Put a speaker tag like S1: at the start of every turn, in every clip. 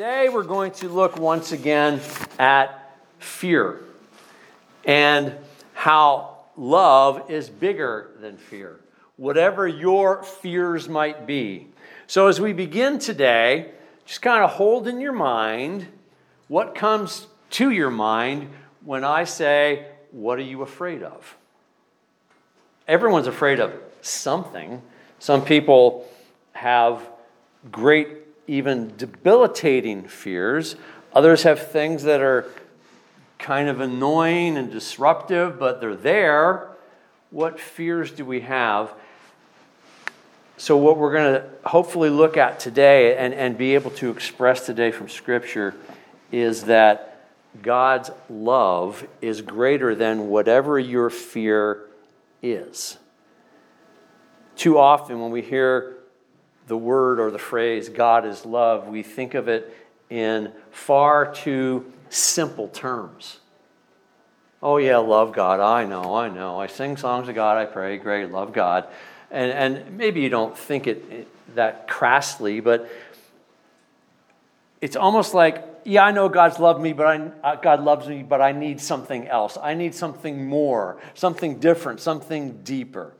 S1: Today we're going to look once again at fear and how love is bigger than fear, whatever your fears might be. So, as we begin today, just kind of hold in your mind what comes to your mind when I say, What are you afraid of? Everyone's afraid of something. Some people have great, even debilitating fears. Others have things that are kind of annoying and disruptive, but they're there. What fears do we have? So, what we're going to hopefully look at today and, and be able to express today from Scripture is that God's love is greater than whatever your fear is. Too often, when we hear the word or the phrase God is love, we think of it in far too simple terms. Oh, yeah, love God. I know, I know. I sing songs of God. I pray. Great, love God. And, and maybe you don't think it that crassly, but it's almost like, yeah, I know God's loved me, but I, uh, God loves me, but I need something else. I need something more, something different, something deeper.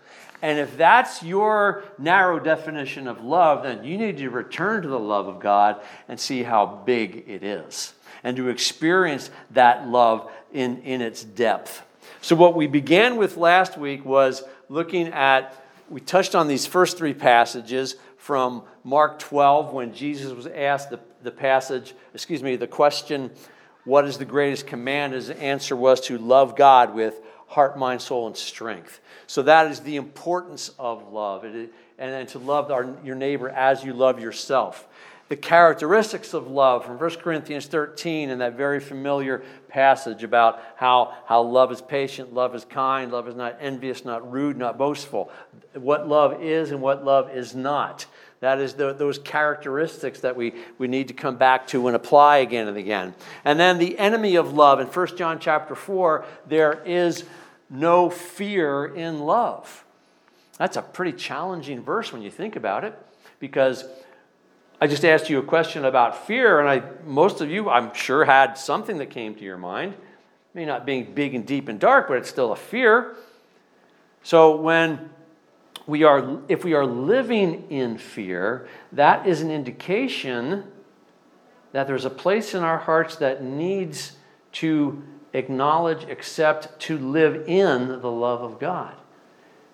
S1: And if that's your narrow definition of love, then you need to return to the love of God and see how big it is and to experience that love in, in its depth. So, what we began with last week was looking at, we touched on these first three passages from Mark 12 when Jesus was asked the, the passage, excuse me, the question, what is the greatest command? His answer was to love God with heart, mind, soul, and strength. So that is the importance of love, and, and to love our, your neighbor as you love yourself. The characteristics of love from 1 Corinthians 13 and that very familiar passage about how, how love is patient, love is kind, love is not envious, not rude, not boastful. What love is and what love is not. That is the, those characteristics that we, we need to come back to and apply again and again. And then the enemy of love in 1 John chapter 4, there is no fear in love. That's a pretty challenging verse when you think about it, because I just asked you a question about fear, and I, most of you, I'm sure, had something that came to your mind. May not being big and deep and dark, but it's still a fear. So when we are, if we are living in fear, that is an indication that there's a place in our hearts that needs to acknowledge, accept, to live in the love of God.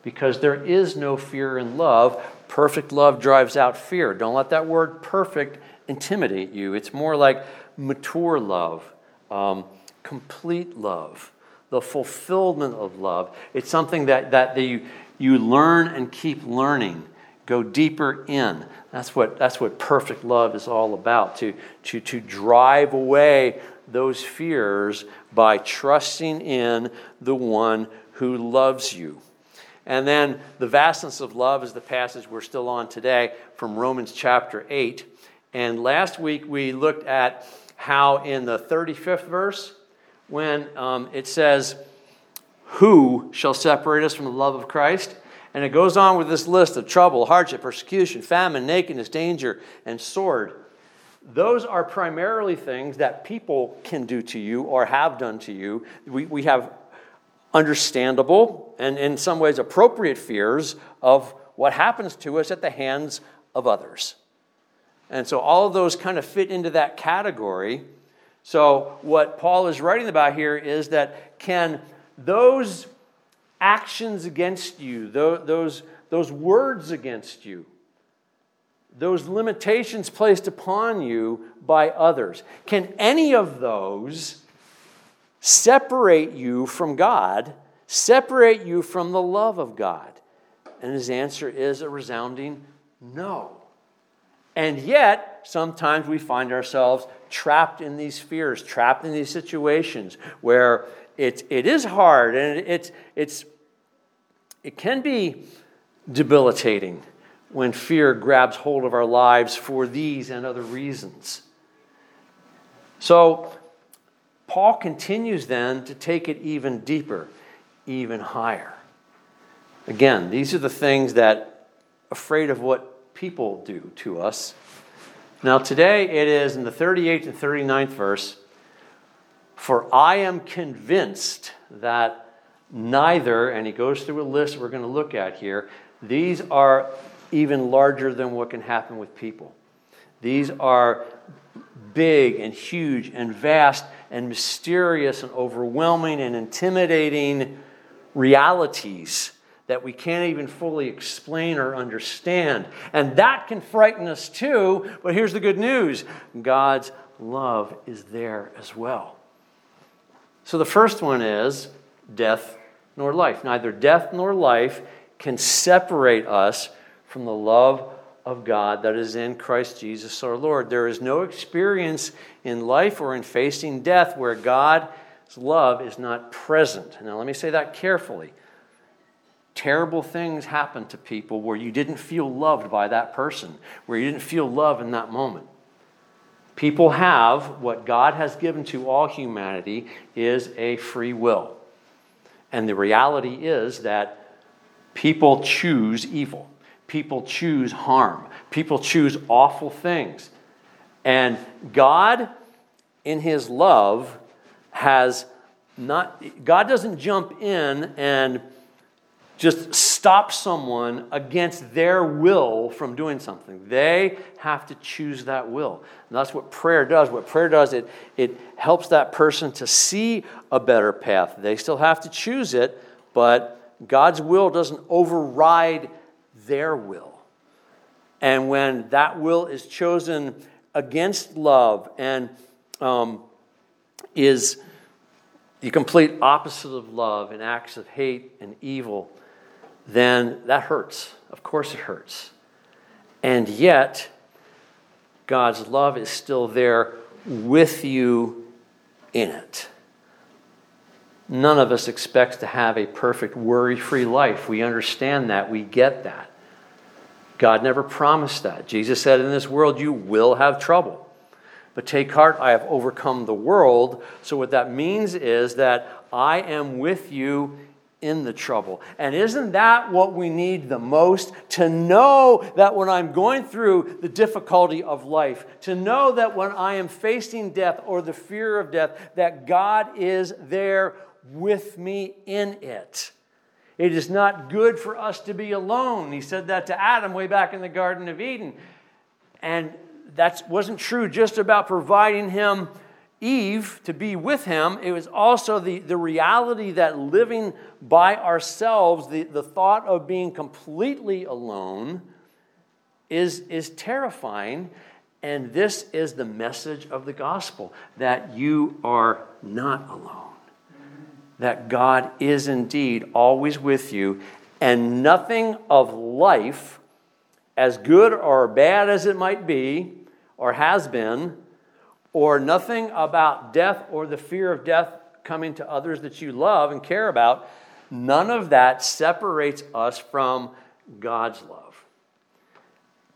S1: Because there is no fear in love. Perfect love drives out fear. Don't let that word perfect intimidate you. It's more like mature love, um, complete love, the fulfillment of love. It's something that, that you, you learn and keep learning. Go deeper in. That's what, that's what perfect love is all about to, to, to drive away those fears by trusting in the one who loves you. And then the vastness of love is the passage we're still on today from Romans chapter 8. And last week we looked at how in the 35th verse, when um, it says, Who shall separate us from the love of Christ? And it goes on with this list of trouble, hardship, persecution, famine, nakedness, danger, and sword those are primarily things that people can do to you or have done to you. We, we have understandable and in some ways appropriate fears of what happens to us at the hands of others. And so all of those kind of fit into that category. So, what Paul is writing about here is that can those actions against you, those, those words against you, those limitations placed upon you by others. Can any of those separate you from God, separate you from the love of God? And his answer is a resounding no. And yet, sometimes we find ourselves trapped in these fears, trapped in these situations where it, it is hard and it, it's, it's, it can be debilitating when fear grabs hold of our lives for these and other reasons. So, Paul continues then to take it even deeper, even higher. Again, these are the things that, afraid of what people do to us, Now, today it is in the 38th and 39th verse For I am convinced that neither, and he goes through a list we're going to look at here, these are even larger than what can happen with people. These are big and huge and vast and mysterious and overwhelming and intimidating realities that we can't even fully explain or understand. And that can frighten us too, but here's the good news God's love is there as well. So the first one is death nor life. Neither death nor life can separate us from the love of God that is in Christ Jesus our Lord. There is no experience in life or in facing death where God's love is not present. Now, let me say that carefully. Terrible things happen to people where you didn't feel loved by that person, where you didn't feel love in that moment. People have what God has given to all humanity is a free will. And the reality is that people choose evil. People choose harm. People choose awful things. And God, in His love, has not, God doesn't jump in and just stop someone against their will from doing something. They have to choose that will. And that's what prayer does. What prayer does, it, it helps that person to see a better path. They still have to choose it, but God's will doesn't override their will. And when that will is chosen against love and um, is the complete opposite of love in acts of hate and evil, then that hurts. Of course, it hurts. And yet, God's love is still there with you in it. None of us expects to have a perfect worry free life. We understand that. We get that. God never promised that. Jesus said, In this world you will have trouble. But take heart, I have overcome the world. So, what that means is that I am with you in the trouble. And isn't that what we need the most? To know that when I'm going through the difficulty of life, to know that when I am facing death or the fear of death, that God is there with me in it. It is not good for us to be alone. He said that to Adam way back in the Garden of Eden. And that wasn't true just about providing him Eve to be with him. It was also the, the reality that living by ourselves, the, the thought of being completely alone, is, is terrifying. And this is the message of the gospel that you are not alone that God is indeed always with you, and nothing of life, as good or bad as it might be, or has been, or nothing about death or the fear of death coming to others that you love and care about, none of that separates us from God's love.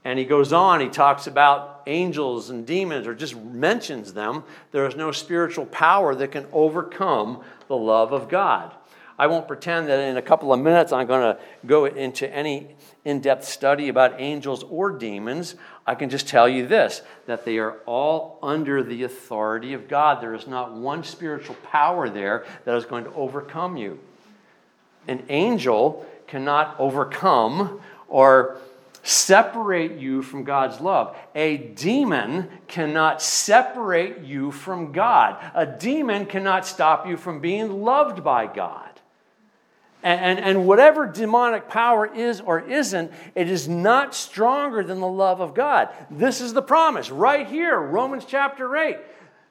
S1: And he goes on, he talks about angels and demons, or just mentions them. There is no spiritual power that can overcome the love of God. I won't pretend that in a couple of minutes I'm going to go into any in depth study about angels or demons. I can just tell you this that they are all under the authority of God. There is not one spiritual power there that is going to overcome you. An angel cannot overcome or separate you from God's love. A demon cannot separate you from God. A demon cannot stop you from being loved by God. And, and, and, whatever demonic power is or isn't, it is not stronger than the love of God. This is the promise right here, Romans chapter 8.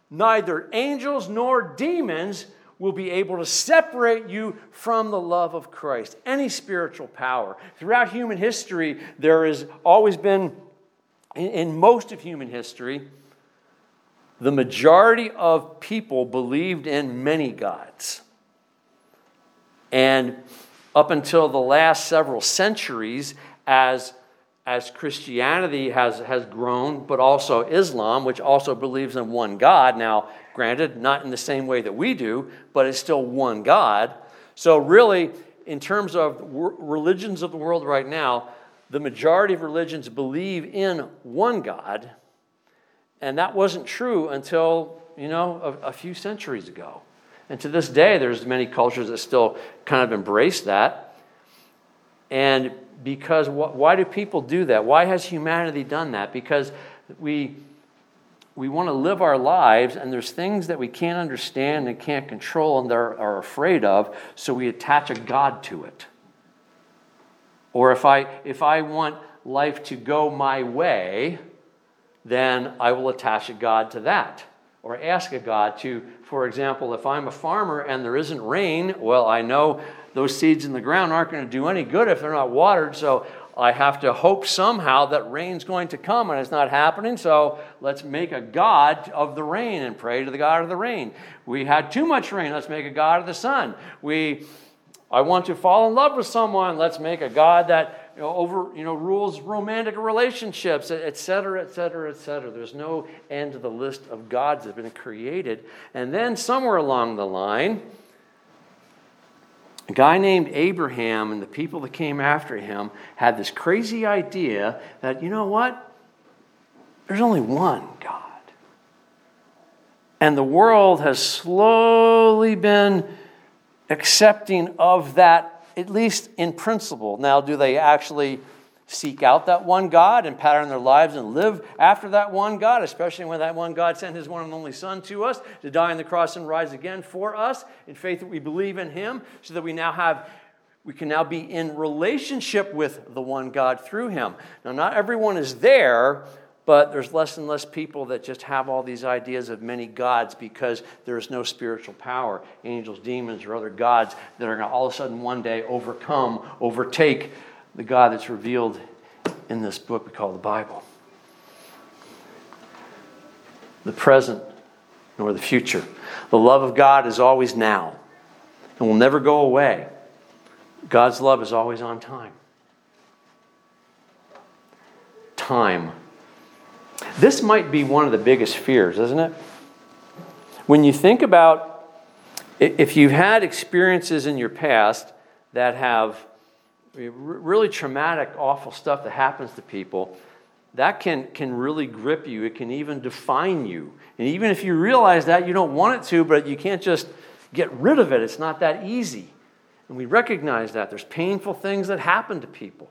S1: Neither angels nor demons will be able to separate you from the love of Christ. Any spiritual power. Throughout human history, there has always been, in most of human history, the majority of people believed in many gods. And up until the last several centuries, as as Christianity has, has grown, but also Islam, which also believes in one God. Now, granted, not in the same way that we do, but it's still one God. So, really, in terms of religions of the world right now, the majority of religions believe in one God, And that wasn't true until, you know, a, a few centuries ago. And to this day, there's many cultures that still kind of embrace that. And because wh- why do people do that? Why has humanity done that? Because we we want to live our lives, and there's things that we can't understand and can't control and are, are afraid of, so we attach a God to it. Or if I, if I want life to go my way, then I will attach a God to that. Or ask a God to, for example, if I'm a farmer and there isn't rain, well, I know those seeds in the ground aren't going to do any good if they're not watered, so I have to hope somehow that rain's going to come and it's not happening, so let's make a God of the rain and pray to the God of the rain. We had too much rain, let's make a God of the sun. We I want to fall in love with someone, let's make a God that you know, over you know rules romantic relationships, etc., etc., etc. There's no end to the list of gods that have been created. And then somewhere along the line, a guy named Abraham and the people that came after him had this crazy idea that, you know what? There's only one God. And the world has slowly been accepting of that, at least in principle. Now, do they actually seek out that one God and pattern their lives and live after that one God, especially when that one God sent his one and only Son to us to die on the cross and rise again for us in faith that we believe in him, so that we now have we can now be in relationship with the one God through him. Now, not everyone is there, but there's less and less people that just have all these ideas of many gods because there is no spiritual power, angels, demons, or other gods that are going to all of a sudden one day overcome, overtake the God that's revealed in this book we call the Bible. The present nor the future. The love of God is always now and will never go away. God's love is always on time. Time. This might be one of the biggest fears, isn't it? When you think about if you've had experiences in your past that have really traumatic, awful stuff that happens to people, that can, can really grip you. It can even define you. And even if you realize that, you don't want it to, but you can't just get rid of it. It's not that easy. And we recognize that. There's painful things that happen to people.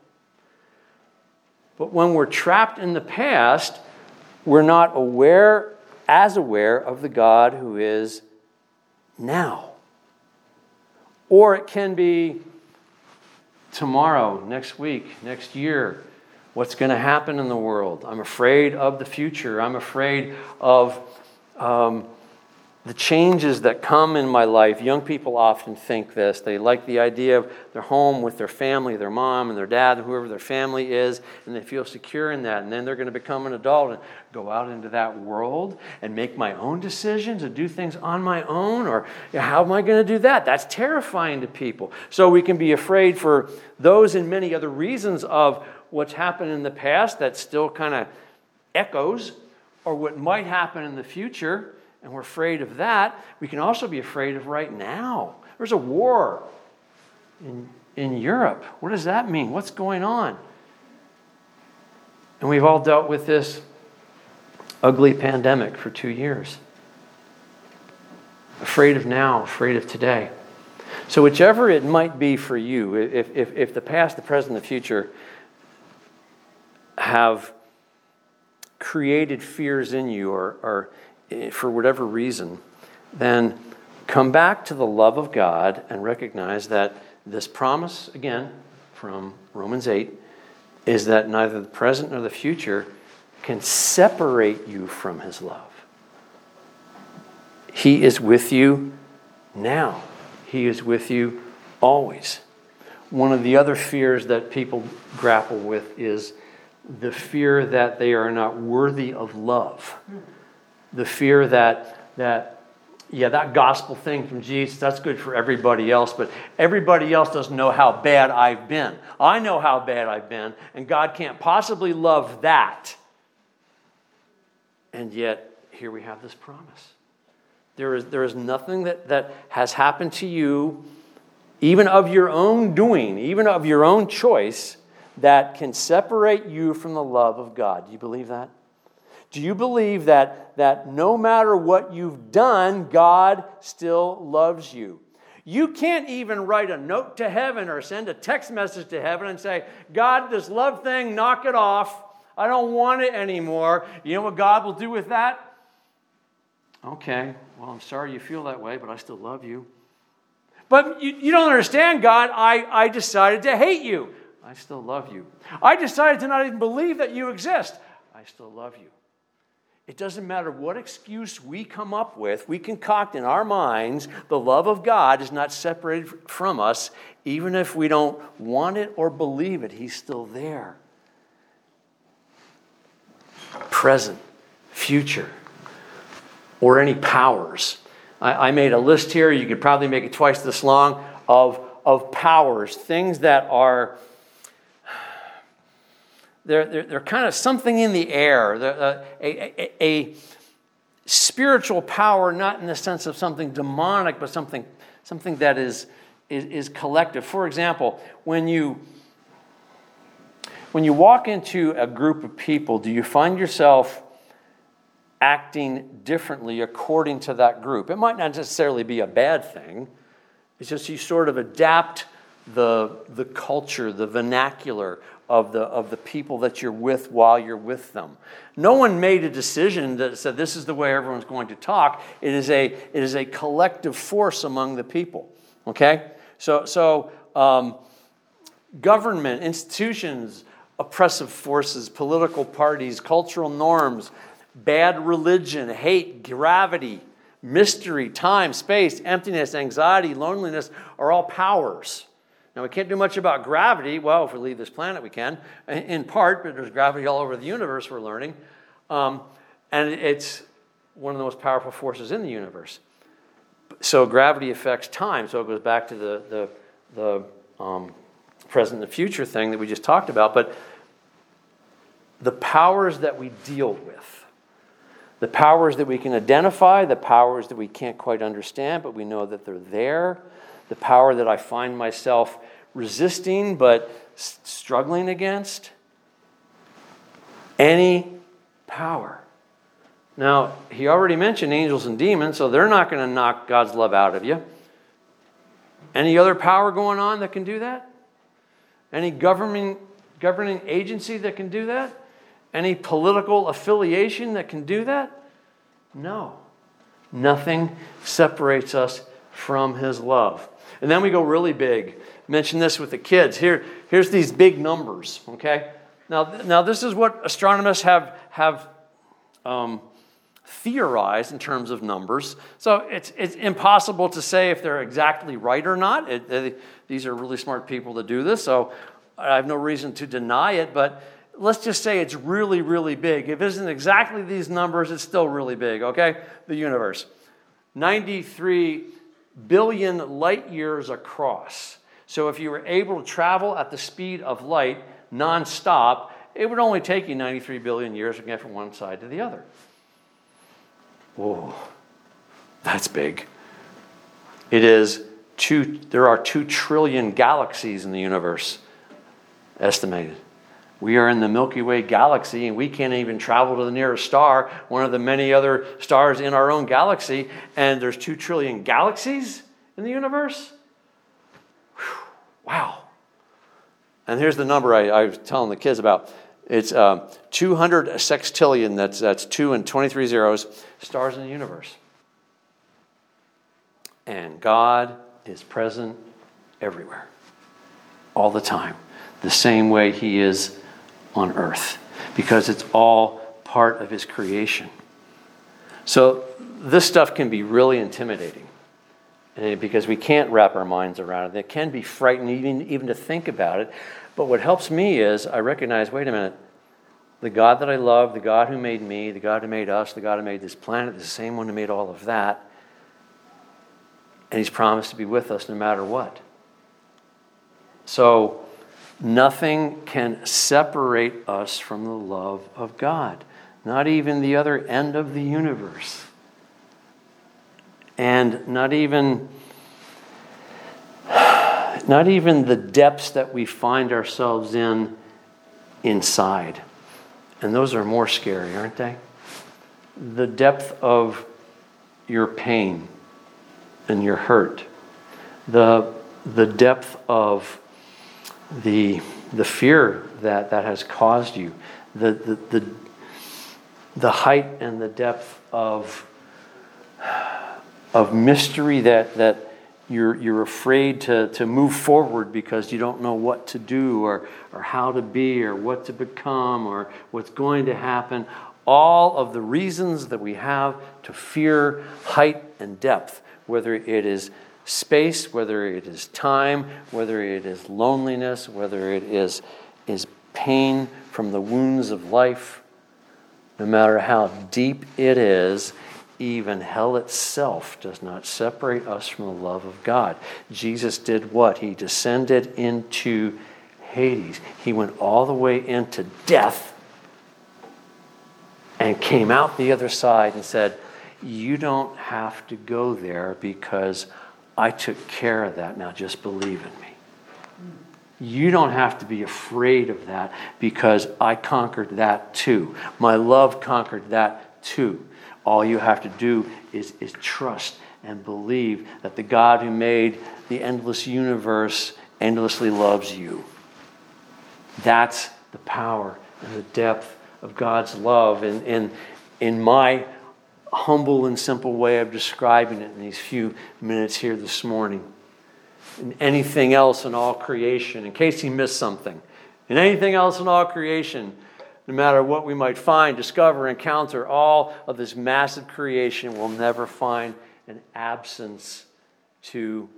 S1: But when we're trapped in the past, we're not aware, as aware of the God who is now. Or it can be tomorrow, next week, next year, what's going to happen in the world. I'm afraid of the future. I'm afraid of um, the changes that come in my life. Young people often think this. They like the idea of their home with their family, their mom and their dad, whoever their family is, and they feel secure in that. And then they're going to become an adult and go out into that world and make my own decisions and do things on my own. Or how am I going to do that? That's terrifying to people. So we can be afraid for those and many other reasons of what's happened in the past that still kind of echoes or what might happen in the future and we're afraid of that, we can also be afraid of right now. There's a war in, in Europe. What does that mean? What's going on? And we've all dealt with this ugly pandemic for two years. Afraid of now, afraid of today. So, whichever it might be for you, if, if, if the past, the present, the future have created fears in you or, or Eh, for whatever reason, then come back to the love of God and recognize that this promise, again, from Romans 8, is that neither the present nor the future can separate you from His love. He is with you now, He is with you always. One of the other fears that people grapple with is the fear that they are not worthy of love the fear that, that yeah, that gospel thing from Jesus, that's good for everybody else, but everybody else doesn't know how bad I've been. I know how bad I've been, and God can't possibly love that. And yet, here we have this promise. There is, there is nothing that, that has happened to you, even of your own doing, even of your own choice, that can separate you from the love of God. Do you believe that? Do you believe that, that no matter what you've done, God still loves you? You can't even write a note to heaven or send a text message to heaven and say, God, this love thing, knock it off. I don't want it anymore. You know what God will do with that? Okay, well, I'm sorry you feel that way, but I still love you. But you, you don't understand, God. I, I decided to hate you. I still love you. I decided to not even believe that you exist. I still love you. It doesn't matter what excuse we come up with, we concoct in our minds, the love of God is not separated from us, even if we don't want it or believe it, He's still there. Present, future, or any powers. I, I made a list here, you could probably make it twice this long, of, of powers, things that are they're, they're, they're kind of something in the air, uh, a, a, a, spiritual power, not in the sense of something demonic, but something, something that is, is, is collective. For example, when you, when you walk into a group of people, do you find yourself acting differently according to that group? It might not necessarily be a bad thing, it's just you sort of adapt the, the culture, the vernacular, of the, of the people that you're with while you're with them. No one made a decision that said this is the way everyone's going to talk. It is a, it is a collective force among the people. Okay? So, so um, government, institutions, oppressive forces, political parties, cultural norms, bad religion, hate, gravity, mystery, time, space, emptiness, anxiety, loneliness are all powers. Now, we can't do much about gravity. Well, if we leave this planet, we can, in part, but there's gravity all over the universe, we're learning. Um, and it's one of the most powerful forces in the universe. So, gravity affects time. So, it goes back to the, the, the um, present and the future thing that we just talked about. But the powers that we deal with, the powers that we can identify, the powers that we can't quite understand, but we know that they're there, the power that I find myself resisting but struggling against? Any power. Now, he already mentioned angels and demons, so they're not going to knock God's love out of you. Any other power going on that can do that? Any government, governing agency that can do that? Any political affiliation that can do that? No. Nothing separates us from his love. And then we go really big mentioned this with the kids. Here, here's these big numbers, okay? Now, now this is what astronomers have, have um, theorized in terms of numbers. So it's, it's impossible to say if they're exactly right or not. It, these are really smart people to do this, so I have no reason to deny it, but let's just say it's really, really big. If it isn't exactly these numbers, it's still really big, okay? The universe. 93 billion light years across. So if you were able to travel at the speed of light nonstop, it would only take you 93 billion years to get from one side to the other. Whoa, that's big. It is two, there are two trillion galaxies in the universe, estimated. We are in the Milky Way galaxy and we can't even travel to the nearest star, one of the many other stars in our own galaxy, and there's two trillion galaxies in the universe? Wow. And here's the number I, I was telling the kids about. It's um, 200 sextillion, that's, that's 2 and 23 zeros, stars in the universe. And God is present everywhere, all the time, the same way He is on earth, because it's all part of His creation. So this stuff can be really intimidating. Eh, because we can't wrap our minds around it. It can be frightening even, even to think about it. But what helps me is I recognize wait a minute, the God that I love, the God who made me, the God who made us, the God who made this planet, the same one who made all of that. And He's promised to be with us no matter what. So, nothing can separate us from the love of God, not even the other end of the universe and not even not even the depths that we find ourselves in inside. And those are more scary, aren't they? the depth of your pain and your hurt, the, the depth of the, the fear that, that has caused you, the, the, the, the height and the depth of, of mystery that, that you're, you're afraid to, to move forward because you don't know what to do or, or how to be or what to become or what's going to happen. All of the reasons that we have to fear height and depth, whether it is space, whether it is time, whether it is loneliness, whether it is, is pain from the wounds of life, no matter how deep it is, even hell itself does not separate us from the love of God. Jesus did what? He descended into Hades. He went all the way into death and came out the other side and said, You don't have to go there because I took care of that. Now just believe in me. You don't have to be afraid of that because I conquered that too. My love conquered that too. All you have to do is, is trust and believe that the God who made the endless universe endlessly loves you. That's the power and the depth of God's love. And in, in my humble and simple way of describing it in these few minutes here this morning, in anything else in all creation, in case you missed something, in anything else in all creation, no matter what we might find, discover, encounter, all of this massive creation will never find an absence to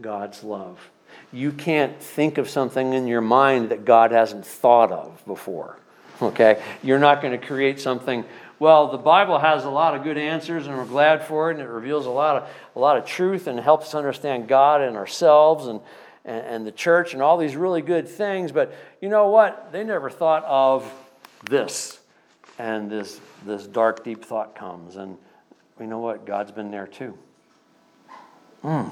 S1: God's love. You can't think of something in your mind that God hasn't thought of before. Okay? You're not going to create something. Well, the Bible has a lot of good answers, and we're glad for it, and it reveals a lot of, a lot of truth and helps us understand God and ourselves and, and, and the church and all these really good things. But you know what? They never thought of this. And this, this dark, deep thought comes. And you know what? God's been there too. Mm.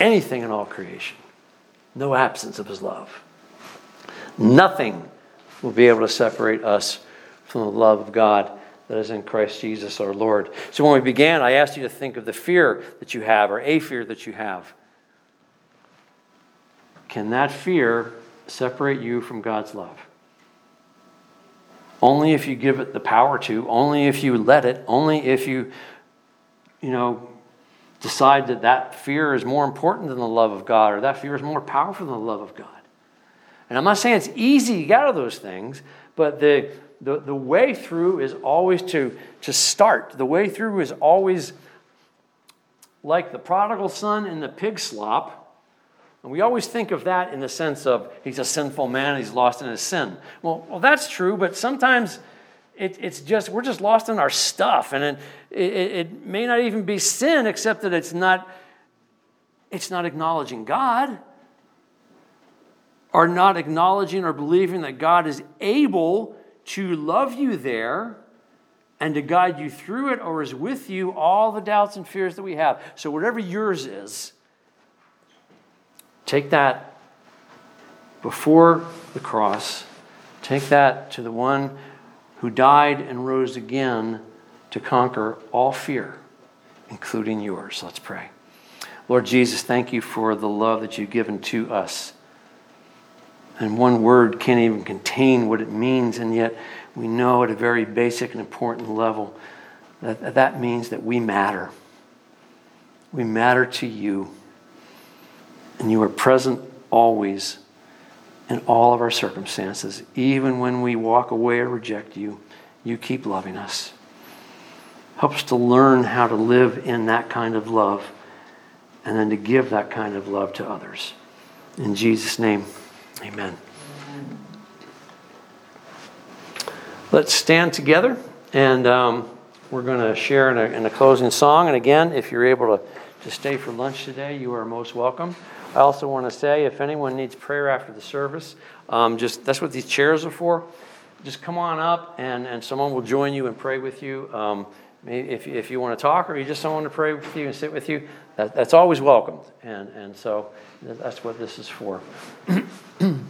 S1: Anything in all creation, no absence of his love. Nothing will be able to separate us from the love of God that is in Christ Jesus our Lord. So when we began, I asked you to think of the fear that you have or a fear that you have. Can that fear separate you from God's love? Only if you give it the power to, only if you let it, only if you, you know, decide that that fear is more important than the love of God or that fear is more powerful than the love of God. And I'm not saying it's easy to get out of those things, but the, the, the way through is always to, to start. The way through is always like the prodigal son in the pig slop and we always think of that in the sense of he's a sinful man, he's lost in his sin. Well, well that's true, but sometimes it, it's just, we're just lost in our stuff. And it, it, it may not even be sin, except that it's not, it's not acknowledging God or not acknowledging or believing that God is able to love you there and to guide you through it or is with you all the doubts and fears that we have. So, whatever yours is, Take that before the cross, take that to the one who died and rose again to conquer all fear, including yours. Let's pray. Lord Jesus, thank you for the love that you've given to us. And one word can't even contain what it means, and yet we know at a very basic and important level that that means that we matter. We matter to you and you are present always in all of our circumstances. Even when we walk away or reject you, you keep loving us. Help us to learn how to live in that kind of love and then to give that kind of love to others. In Jesus' name, amen. Let's stand together and um, we're going to share in a, in a closing song. And again, if you're able to, to stay for lunch today, you are most welcome. I also want to say if anyone needs prayer after the service, um, just that's what these chairs are for. Just come on up and, and someone will join you and pray with you. Um, if, if you want to talk or you just someone to pray with you and sit with you, that, that's always welcomed. And, and so that's what this is for.